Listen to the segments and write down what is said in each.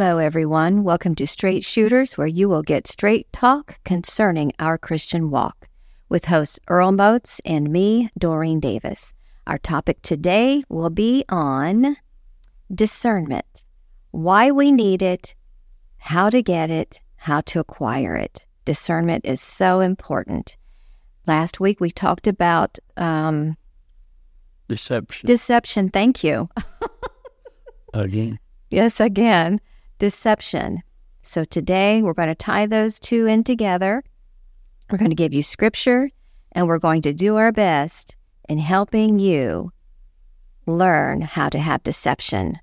Hello, everyone. Welcome to Straight Shooters, where you will get straight talk concerning our Christian walk with hosts Earl Moats and me, Doreen Davis. Our topic today will be on discernment why we need it, how to get it, how to acquire it. Discernment is so important. Last week we talked about um, Deception. deception. Thank you. Again. Yes, again, deception. So today we're going to tie those two in together. We're going to give you scripture and we're going to do our best in helping you learn how to have deception.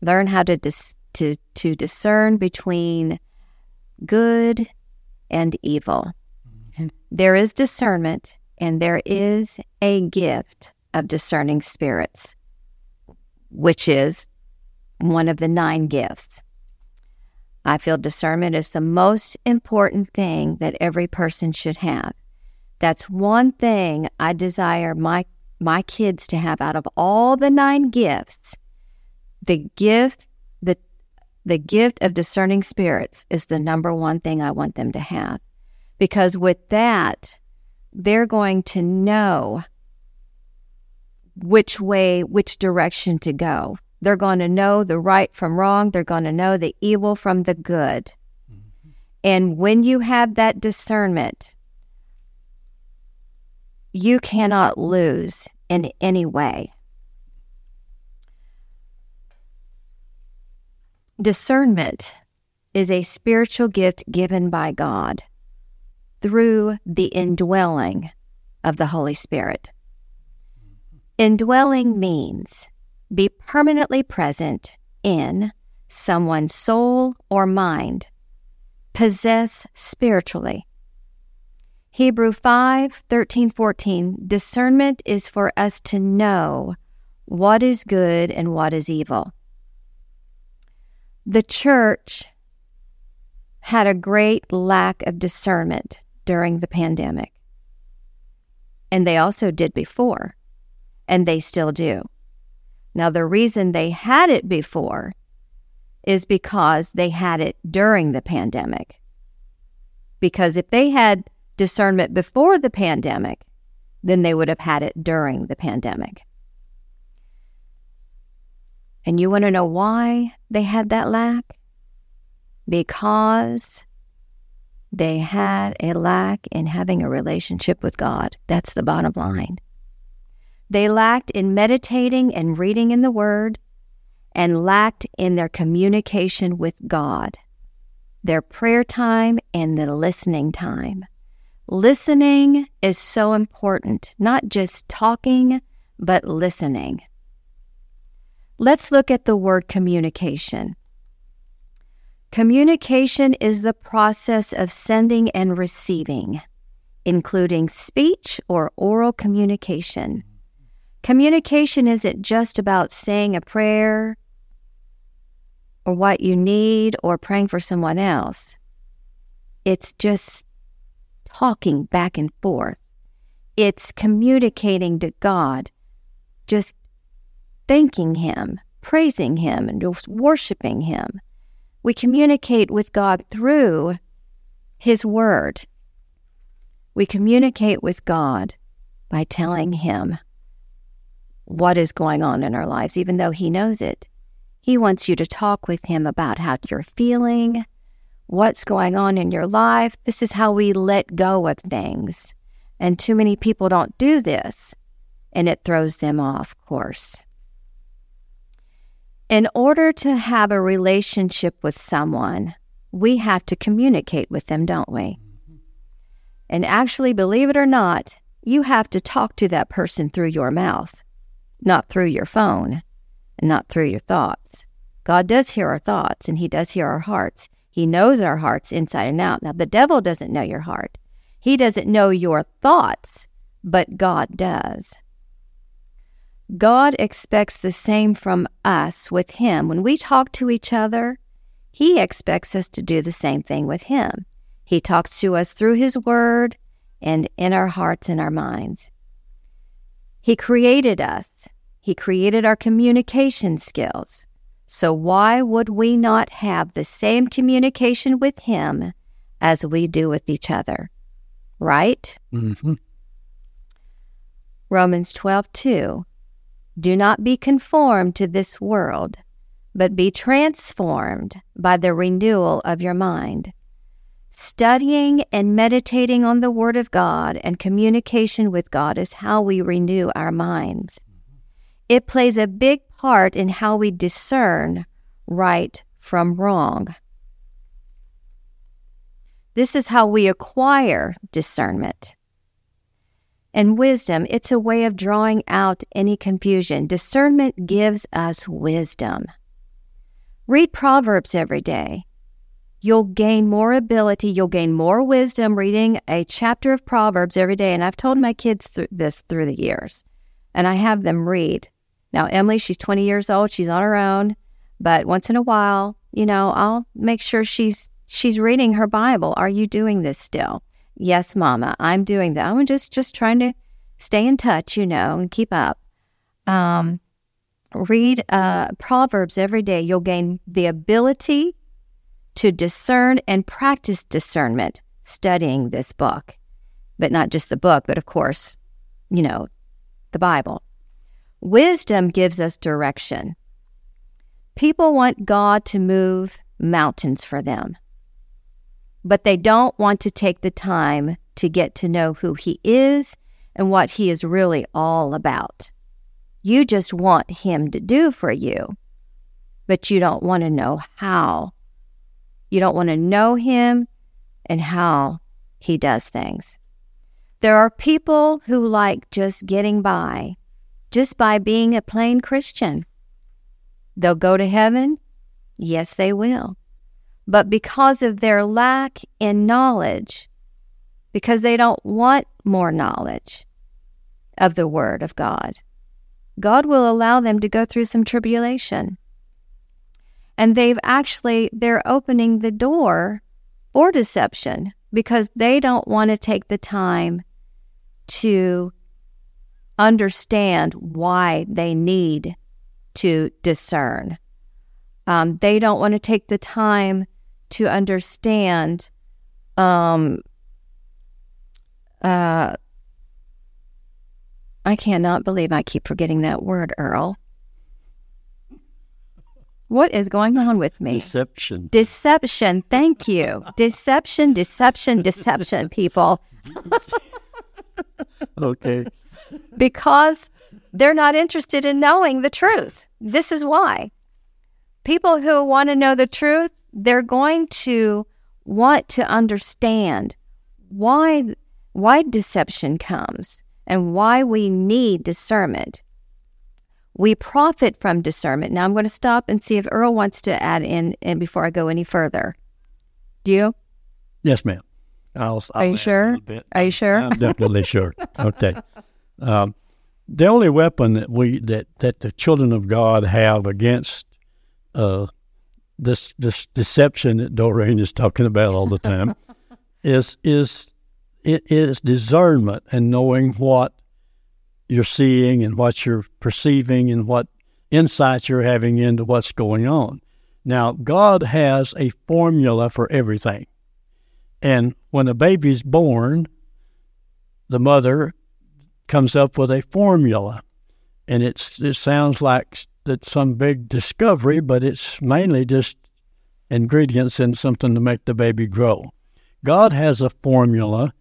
Learn how to dis- to to discern between good and evil. Mm-hmm. There is discernment and there is a gift of discerning spirits, which is one of the nine gifts. I feel discernment is the most important thing that every person should have. That's one thing I desire my my kids to have out of all the nine gifts. The gift the the gift of discerning spirits is the number one thing I want them to have. Because with that, they're going to know which way, which direction to go. They're going to know the right from wrong. They're going to know the evil from the good. Mm-hmm. And when you have that discernment, you cannot lose in any way. Discernment is a spiritual gift given by God through the indwelling of the Holy Spirit. Mm-hmm. Indwelling means be permanently present in someone's soul or mind, possess spiritually. Hebrew 5 13 14 discernment is for us to know what is good and what is evil. The church had a great lack of discernment during the pandemic. And they also did before, and they still do. Now, the reason they had it before is because they had it during the pandemic. Because if they had discernment before the pandemic, then they would have had it during the pandemic. And you want to know why they had that lack? Because they had a lack in having a relationship with God. That's the bottom line. They lacked in meditating and reading in the Word and lacked in their communication with God, their prayer time and the listening time. Listening is so important, not just talking, but listening. Let's look at the word communication. Communication is the process of sending and receiving, including speech or oral communication. Communication isn't just about saying a prayer or what you need or praying for someone else. It's just talking back and forth. It's communicating to God, just thanking Him, praising Him, and just worshiping Him. We communicate with God through His Word. We communicate with God by telling Him what is going on in our lives, even though He knows it. He wants you to talk with Him about how you're feeling, what's going on in your life. This is how we let go of things. And too many people don't do this, and it throws them off course. In order to have a relationship with someone, we have to communicate with them, don't we? And actually, believe it or not, you have to talk to that person through your mouth, not through your phone, and not through your thoughts. God does hear our thoughts and He does hear our hearts. He knows our hearts inside and out. Now, the devil doesn't know your heart, he doesn't know your thoughts, but God does. God expects the same from us with Him. When we talk to each other, He expects us to do the same thing with Him. He talks to us through His Word and in our hearts and our minds. He created us, He created our communication skills. So why would we not have the same communication with him as we do with each other? Right? hmm Romans 12, 2. Do not be conformed to this world, but be transformed by the renewal of your mind. Studying and meditating on the Word of God and communication with God is how we renew our minds. Mm-hmm. It plays a big part in how we discern right from wrong. This is how we acquire discernment. And wisdom, it's a way of drawing out any confusion. Discernment gives us wisdom. Read Proverbs every day. You'll gain more ability, you'll gain more wisdom reading a chapter of Proverbs every day. And I've told my kids th- this through the years, and I have them read. Now, Emily, she's 20 years old, she's on her own, but once in a while, you know, I'll make sure she's she's reading her Bible. Are you doing this still? Yes, Mama, I'm doing that. I'm just just trying to stay in touch, you know, and keep up. Um, read uh, Proverbs every day. You'll gain the ability to discern and practice discernment studying this book, but not just the book, but of course, you know, the Bible. Wisdom gives us direction. People want God to move mountains for them, but they don't want to take the time to get to know who He is and what He is really all about. You just want Him to do for you, but you don't want to know how. You don't want to know Him and how He does things. There are people who like just getting by, just by being a plain Christian. They'll go to heaven? Yes, they will. But because of their lack in knowledge, because they don't want more knowledge of the Word of God, God will allow them to go through some tribulation. And they've actually, they're opening the door for deception because they don't want to take the time to understand why they need to discern. Um, they don't want to take the time to understand um, uh, I cannot believe I keep forgetting that word, Earl. What is going on with me? Deception. Deception. Thank you. Deception, deception, deception, people. Okay. Because they're not interested in knowing the truth. This is why. People who want to know the truth, they're going to want to understand why why deception comes and why we need discernment. We profit from discernment. Now I'm going to stop and see if Earl wants to add in, in before I go any further. Do you? Yes, ma'am. I'll, I'll Are you sure? Are you sure? I'm definitely sure. Okay. Um, the only weapon that we that, that the children of God have against uh, this this deception that Doreen is talking about all the time is is it is discernment and knowing what you're seeing and what you're perceiving and what insights you're having into what's going on. Now, God has a formula for everything. And when a baby's born, the mother comes up with a formula. And it's, it sounds like it's some big discovery, but it's mainly just ingredients in something to make the baby grow. God has a formula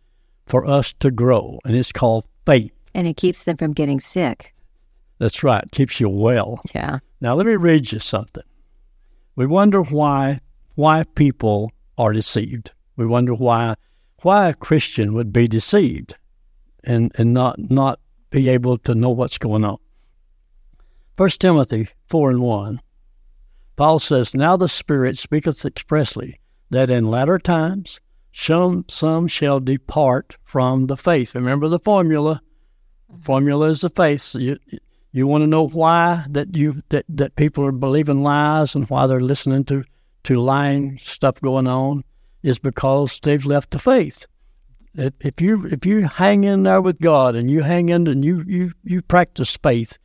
for us to grow, and it's called faith. And it keeps them from getting sick. That's right, keeps you well. Yeah. Now let me read you something. We wonder why why people are deceived. We wonder why why a Christian would be deceived and, and not not be able to know what's going on. First Timothy four and one. Paul says, Now the Spirit speaketh expressly that in latter times some some shall depart from the faith. Remember the formula. Formula is the faith. You, you want to know why that you that, that people are believing lies and why they're listening to, to lying stuff going on is because they've left the faith. If, if you if you hang in there with God and you hang in and you, you, you practice faith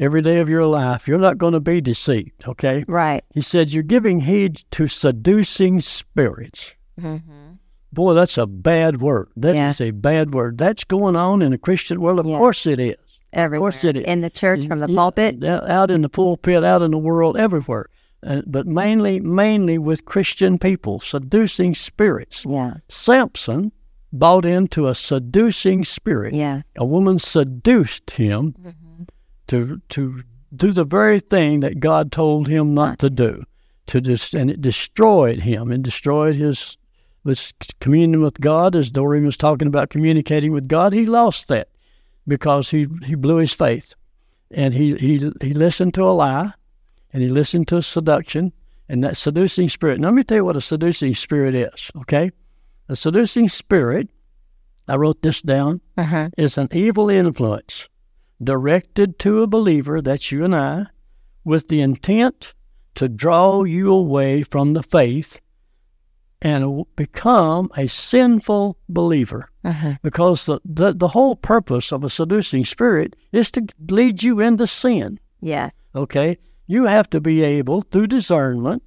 every day of your life. You're not going to be deceived, okay? Right. He said, You're giving heed to seducing spirits. Mm-hmm. Boy, that's a bad word. That is Yeah. a bad word. That's going on in the Christian world. Of Yeah. course it is. Everywhere. course it is. In the church, from the pulpit. out- in the pulpit, out in the world, everywhere. Uh, but mainly, mainly with Christian people, seducing spirits. Yeah. Samson bought into a seducing spirit. Yeah. A woman seduced him to to do the very thing that God told him not to do. To dis- and it destroyed him and destroyed his his communion with God. As Doreen was talking about communicating with God, he lost that because he he blew his faith, and he he he listened to a lie, and he listened to seduction, and that seducing spirit. Now, let me tell you what a seducing spirit is. Okay, a seducing spirit. I wrote this down Uh-huh. is an evil influence directed to a believer, that's you and I, with the intent to draw you away from the faith and become a sinful believer. Uh-huh. Because the, the, the whole purpose of a seducing spirit is to lead you into sin. Yes. Okay? You have to be able, through discernment,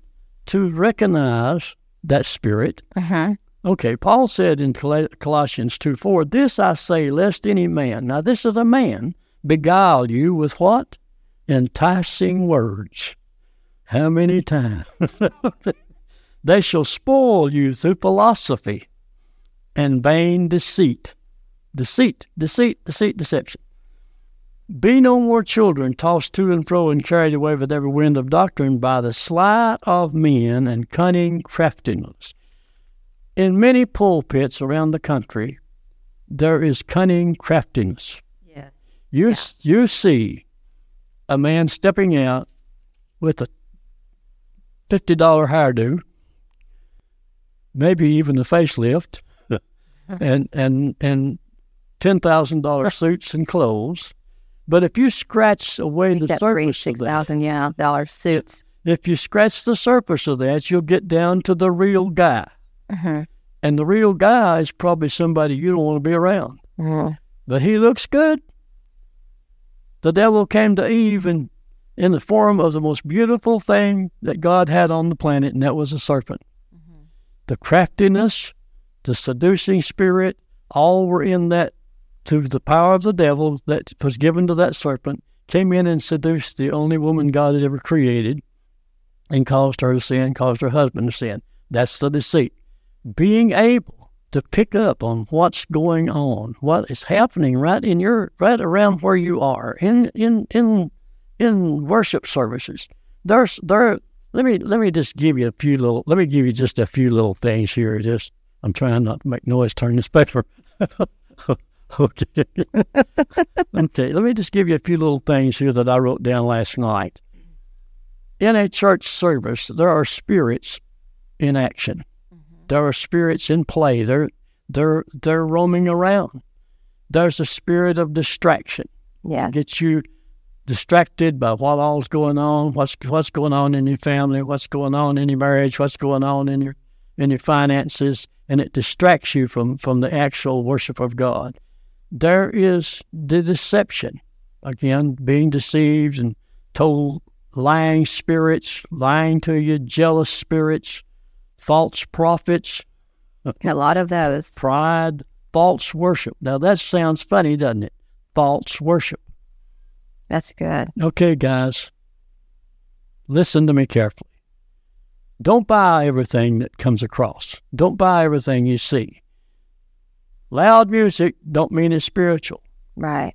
to recognize that spirit Uh-huh. Okay, Paul said in Col- Colossians 2 4, This I say, lest any man, now this is a man, beguile you with what? Enticing words. How many times? they shall spoil you through philosophy and vain deceit. Deceit, deceit, deceit, deception. Be no more children, tossed to and fro and carried away with every wind of doctrine by the sleight of men and cunning craftiness in many pulpits around the country, there is cunning craftiness. Yes. You s you see a man stepping out with a fifty dollar hairdo, maybe even a facelift, and and and ten thousand dollar suits and clothes. But if you scratch away the surface of six thousand, yeah, dollar suits. if you scratch the surface of that, you'll get down to the real guy. Uh-huh. And the real guy is probably somebody you don't want to be around. Uh-huh. But he looks good. The devil came to Eve in, in the form of the most beautiful thing that God had on the planet, and that was a serpent. The craftiness, the seducing spirit, all were in that through the power of the devil that was given to that serpent, came in and seduced the only woman God had ever created and caused her to sin, caused her husband to sin. That's the deceit. Being able to pick up on what's going on, what is happening right in your right around where you are in in in in worship services. There's there let me let me just give you a few little let me give you just a few little things here. Just I'm trying not to make noise turn this paper. okay. okay, let me just give you a few little things here that I wrote down last night. In a church service, there are spirits in action. Mm-hmm. There are spirits in play. They're they're they're roaming around. There's a spirit of distraction. Yeah. Gets you distracted by what all's going on, what's what's going on in your family, what's going on in your marriage, what's going on in your in your finances, and it distracts you from from the actual worship of God. There is the deception. Again, being deceived and told lying spirits, lying to you, jealous spirits, false prophets, A lot of those. pride, false worship. Now that sounds funny, doesn't it? False worship. That's good. Okay, guys, listen to me carefully. Don't buy everything that comes across. Don't buy everything you see. Loud music don't mean it's spiritual. Right.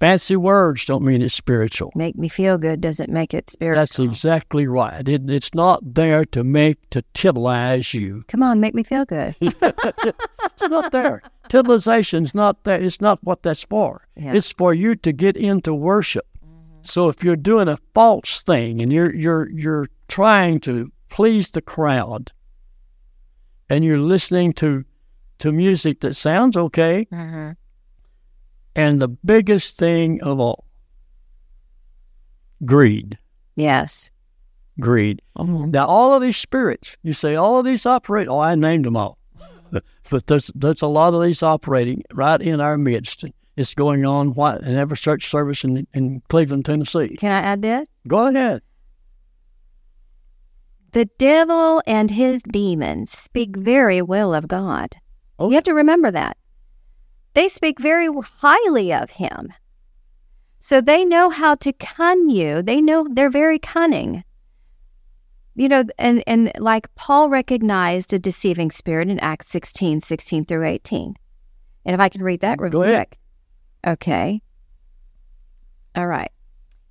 Fancy words don't mean it's spiritual. Make me feel good doesn't make it spiritual. That's exactly right. It, it's not there to make to titilize you. Come on, make me feel good. It's not there. Titillation's not there. It's not what that's for. Yeah. It's for you to get into worship. So if you're doing a false thing and you're you're you're trying to please the crowd and you're listening to to music that sounds okay, Mhm. And the biggest thing of all, greed. Yes. Greed. Now all of these spirits, you say all of these operate. Oh, I named them all, but there's there's a lot of these operating right in our midst. it's going on what in every church service in, in Cleveland, Tennessee. Can I add this? Go ahead. The devil and his demons speak very well of God. Oh. You have to remember that. They speak very highly of him. So they know how to cun you. They know they're very cunning. You know, and, and like Paul recognized a deceiving spirit in Acts 16, 16 through 18. And if I can read that real quick. Okay. All right.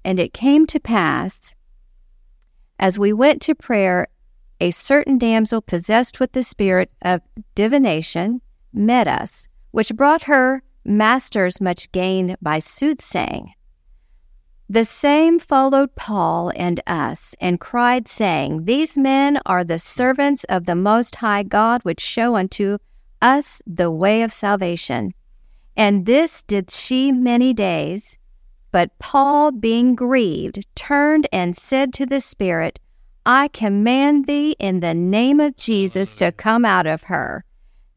And it came to pass, as we went to prayer, a certain damsel possessed with the spirit of divination met us, which brought her masters much gain by soothsaying. The same followed Paul and us, and cried, saying, These men are the servants of the Most High God, which show unto us the way of salvation. And this did she many days. But Paul, being grieved, turned and said to the Spirit, I command thee in the name of Jesus to come out of her.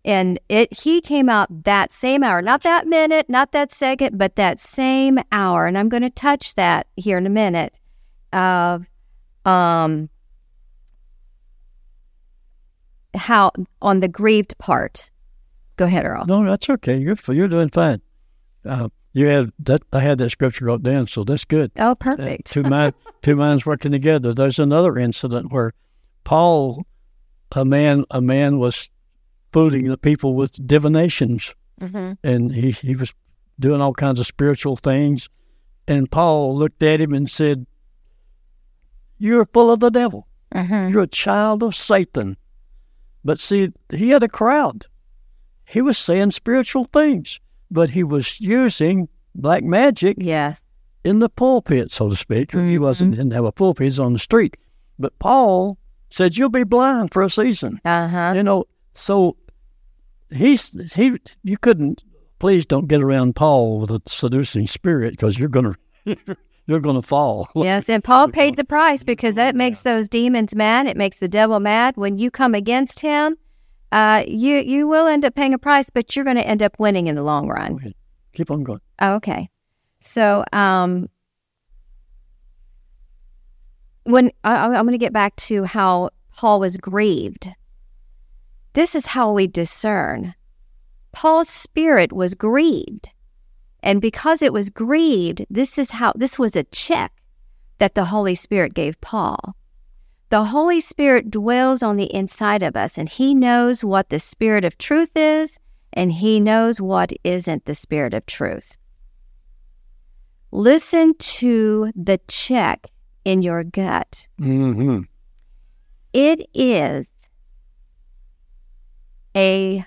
And it he came out that same hour, not that minute, not that second, but that same hour. And I'm going to touch that here in a minute. Of um how on the grieved part. Go ahead, Earl. No, that's okay. You're you're doing fine. Uh, you had that. I had that scripture wrote down, so that's good. Oh, Uh, perfect. two mind, two minds working together. There's another incident where Paul, a man, a man was fooling the people with divinations, hmm and he he was doing all kinds of spiritual things. And Paul looked at him and said, "You're full of the devil. hmm You're a child of Satan." But see, he had a crowd. He was saying spiritual things, but he was using black magic Yes. in the pulpit, so to speak. He wasn't didn't have a pulpit; he's on the street. But Paul said, "You'll be blind for a season." Uh huh. You know, so he's he. You couldn't. Please don't get around Paul with a seducing spirit because you're gonna you're gonna fall. Yes, and Paul paid the price because that makes those demons mad. It makes the devil mad. When you come against him, uh, you you will end up paying a price, but you're going to end up winning in the long run. Keep on going. Oh, okay. So, um, when I, I'm going to get back to how Paul was grieved. This is how we discern. Paul's spirit was grieved. And because it was grieved, this is how this was a check that the Holy Spirit gave Paul. The Holy Spirit dwells on the inside of us, and He knows what the Spirit of truth is, and He knows what isn't the Spirit of truth. Listen to the check in your gut. Mm-hmm. It is a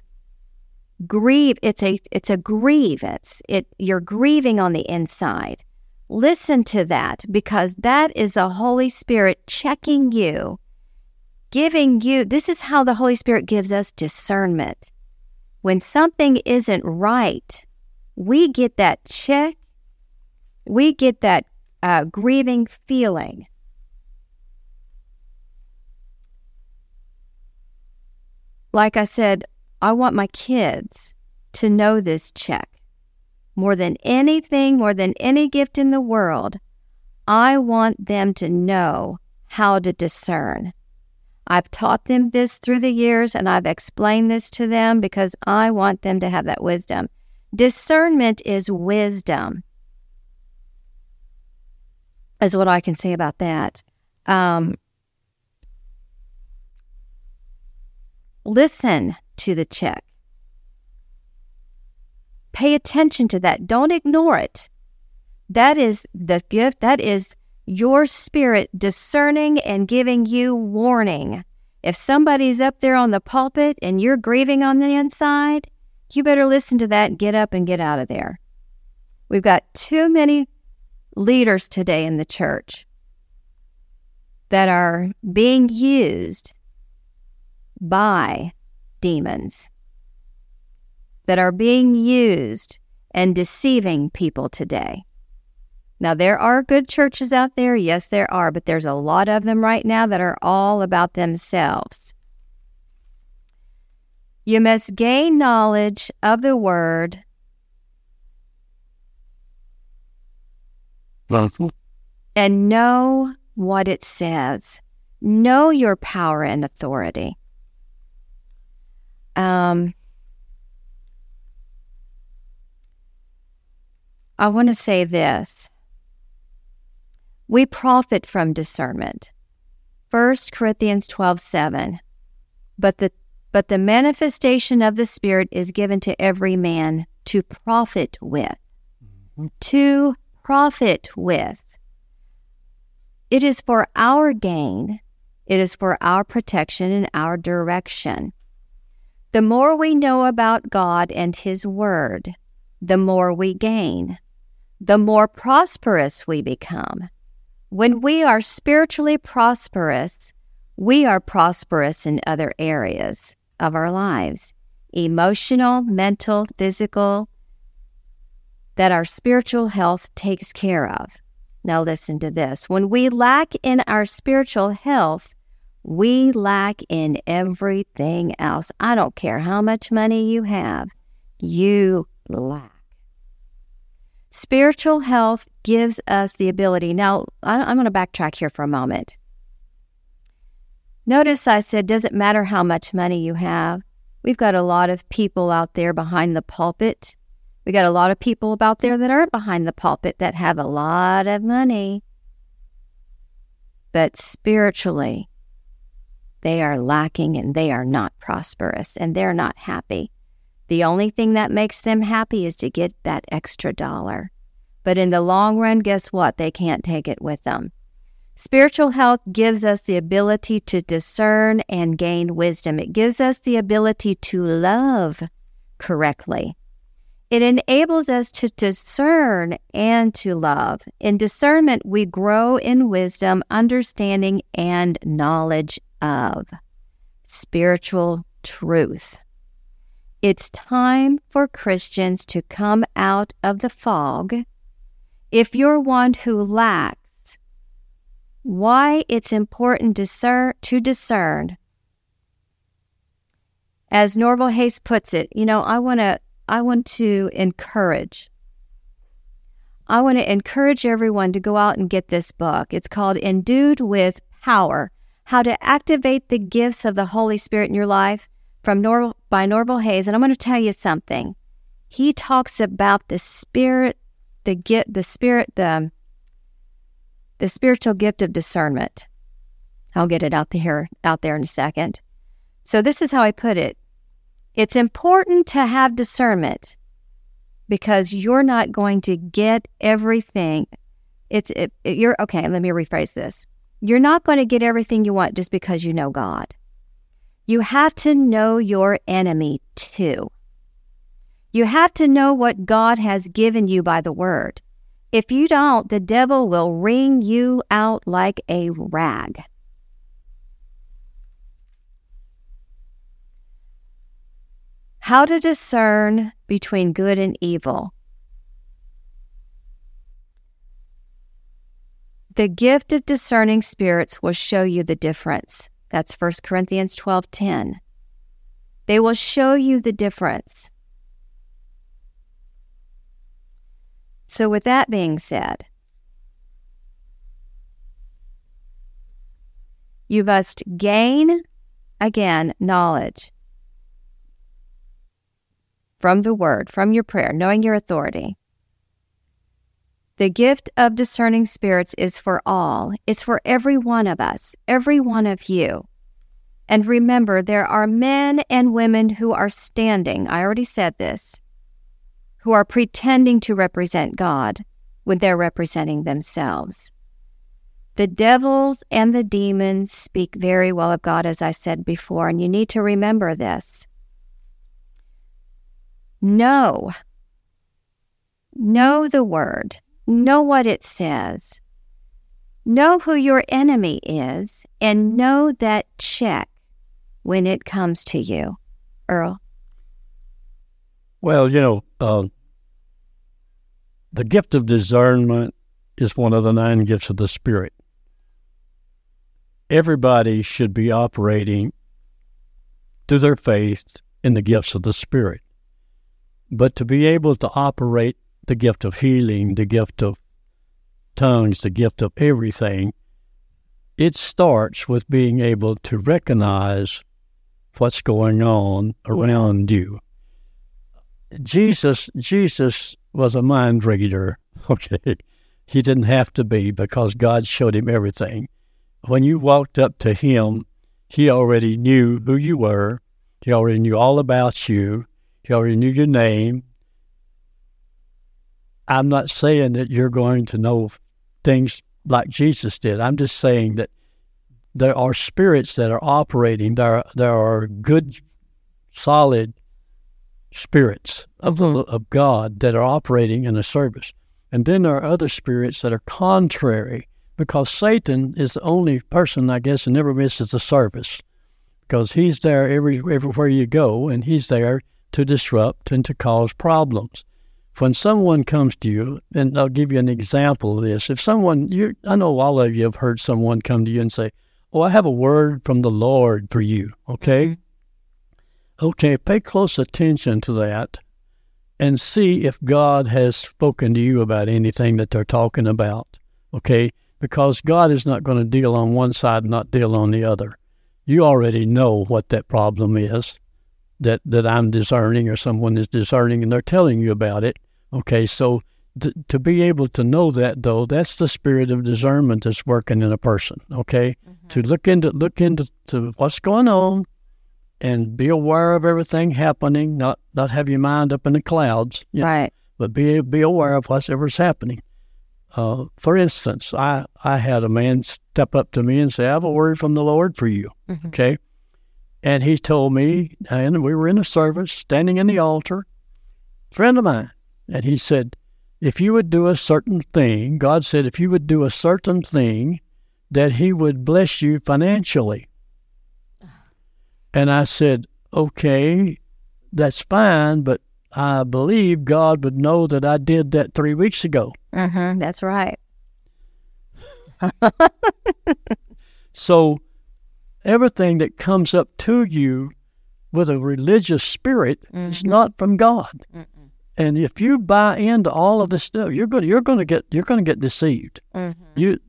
grieve it's a it's a grievance. It you're grieving on the inside. Listen to that because that is the holy spirit checking you giving you this is how the holy spirit gives us discernment. When something isn't right we get that check we get that uh, grieving feeling like I said, I want my kids to know this check. More than anything, more than any gift in the world, I want them to know how to discern. I've taught them this through the years and I've explained this to them because I want them to have that wisdom. Discernment is wisdom, is what I can say about that. Um, listen to the check. Pay attention to that. Don't ignore it. That is the gift. That is your spirit discerning and giving you warning. If somebody's up there on the pulpit and you're grieving on the inside, you better listen to that and get up and get out of there. We've got too many leaders today in the church that are being used by demons that are being used and deceiving people today. Now, there are good churches out there. Yes, there are, but there's a lot of them right now that are all about themselves. You must gain knowledge of the word and know what it says. Know your power and authority. Um, I want to say this. We profit from discernment. 1 Corinthians 12 7. But the, but the manifestation of the Spirit is given to every man to profit with. Mm-hmm. To profit with. It is for our gain, it is for our protection and our direction. The more we know about God and His Word, the more we gain, the more prosperous we become. When we are spiritually prosperous, we are prosperous in other areas of our lives emotional, mental, physical, that our spiritual health takes care of. Now, listen to this. When we lack in our spiritual health, we lack in everything else. I don't care how much money you have, you lack. Spiritual health gives us the ability. Now, I'm going to backtrack here for a moment. Notice I said, doesn't matter how much money you have. We've got a lot of people out there behind the pulpit. We got a lot of people out there that aren't behind the pulpit that have a lot of money. But spiritually, they are lacking and they are not prosperous and they're not happy. The only thing that makes them happy is to get that extra dollar. But in the long run, guess what? They can't take it with them. Spiritual health gives us the ability to discern and gain wisdom. It gives us the ability to love correctly. It enables us to discern and to love. In discernment, we grow in wisdom, understanding, and knowledge of spiritual truth. It's time for Christians to come out of the fog. If you're one who lacks, why it's important to discern. As Norvel Hayes puts it, you know, I want to I want to encourage. I want to encourage everyone to go out and get this book. It's called Endued with Power: How to Activate the Gifts of the Holy Spirit in Your Life from Nor- by Norvel Hayes, and I'm going to tell you something. He talks about the spirit, the get, the spirit, the the spiritual gift of discernment. I'll get it out there out there in a second. So this is how I put it. It's important to have discernment because you're not going to get everything. It's it, it, you're okay. Let me rephrase this. You're not going to get everything you want just because you know God. You have to know your enemy too. You have to know what God has given you by the word. If you don't, the devil will wring you out like a rag. How to discern between good and evil. The gift of discerning spirits will show you the difference. That's 1 Corinthians 12:10. They will show you the difference. So with that being said, you must gain again knowledge from the word, from your prayer, knowing your authority. The gift of discerning spirits is for all, it's for every one of us, every one of you. And remember, there are men and women who are standing, I already said this, who are pretending to represent God when they're representing themselves. The devils and the demons speak very well of God, as I said before, and you need to remember this. Know, know the word, Know what it says. Know who your enemy is and know that check when it comes to you. Earl? Well, you know, uh, the gift of discernment is one of the nine gifts of the Spirit. Everybody should be operating through their faith in the gifts of the Spirit. But to be able to operate the gift of healing, the gift of tongues, the gift of everything, it starts with being able to recognize what's going on around you. Jesus, Jesus was a mind reader. Okay, he didn't have to be because God showed him everything. When you walked up to him, he already knew who you were. He already knew all about you. He already knew your name. I'm not saying that you're going to know things like Jesus did. I'm just saying that there are spirits that are operating. There, there are good, solid spirits of, the, of God that are operating in a service. And then there are other spirits that are contrary because Satan is the only person, I guess, that never misses a service because he's there every, everywhere you go and he's there to disrupt and to cause problems when someone comes to you, and I'll give you an example of this. If someone, you, I know all of you have heard someone come to you and say, "Oh, I have a word from the Lord for you." Okay, mm-hmm. okay, pay close attention to that, and see if God has spoken to you about anything that they're talking about. Okay, because God is not going to deal on one side and not deal on the other. You already know what that problem is that that I'm discerning or someone is discerning and they're telling you about it. Okay, so to, to be able to know that though, that's the spirit of discernment that's working in a person. Okay, mm-hmm. to look into look into to what's going on, and be aware of everything happening. Not not have your mind up in the clouds, right? Know, but be be aware of whatever's happening. Uh, for instance, I I had a man step up to me and say, "I have a word from the Lord for you." Mm-hmm. Okay, and he told me, and we were in a service, standing in the altar, friend of mine and he said, if you would do a certain thing, God said, if you would do a certain thing, that He would bless you financially. And I said, okay, that's fine, but I believe God would know that I did that three weeks ago. Mm-hmm, that's right. so everything that comes up to you with a religious spirit mm-hmm. is not from God. Mm-mm. And if you buy into all of this stuff, you're going you're going to get you're going to get deceived. Mm-hmm. You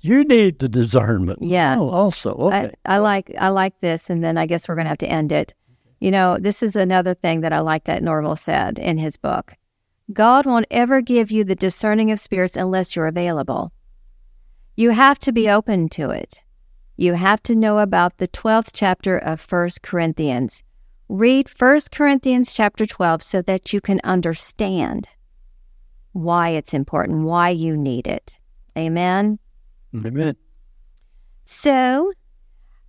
you need the discernment. Yeah. Oh, also, okay. I, I, like I like this, and then I guess we're going to have to end it. You know, this is another thing that I like that Norvel said in his book. God won't ever give you the discerning of spirits unless you're available. You have to be open to it. You have to know about the 12th chapter of First Corinthians Read 1 Corinthians chapter 12 so that you can understand why it's important, why you need it. Amen. Amen. So,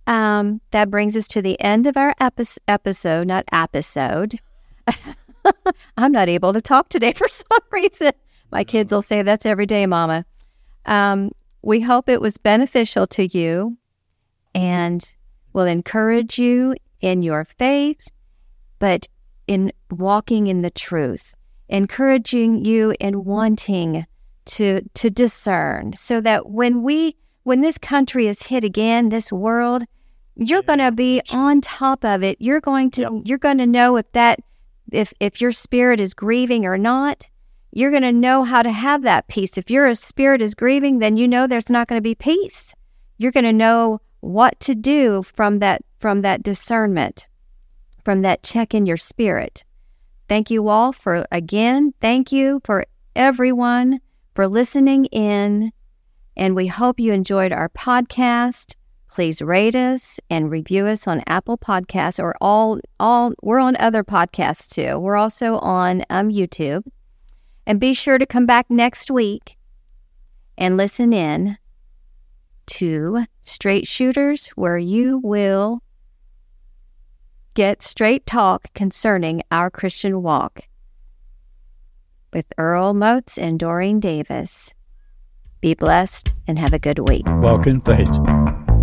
um, that brings us to the end of our epi- episode, not episode. I'm not able to talk today for some reason. My kids will say that's every day, Mama. Um, we hope it was beneficial to you and will encourage you in your faith, but in walking in the truth, encouraging you and wanting to to discern so that when we when this country is hit again, this world, you're going to be on top of it. You're going to you're going to know if that if if your spirit is grieving or not. You're going to know how to have that peace. If your spirit is grieving, then you know there's not going to be peace. You're going to know what to do from that from that discernment, from that check in your spirit. Thank you all for again, thank you for everyone for listening in. And we hope you enjoyed our podcast. Please rate us and review us on Apple Podcasts or all all we're on other podcasts too. We're also on um, YouTube. And be sure to come back next week and listen in to Straight Shooters, where you will get straight talk concerning our Christian walk with Earl Moats and Doreen Davis. Be blessed and have a good week. In faith.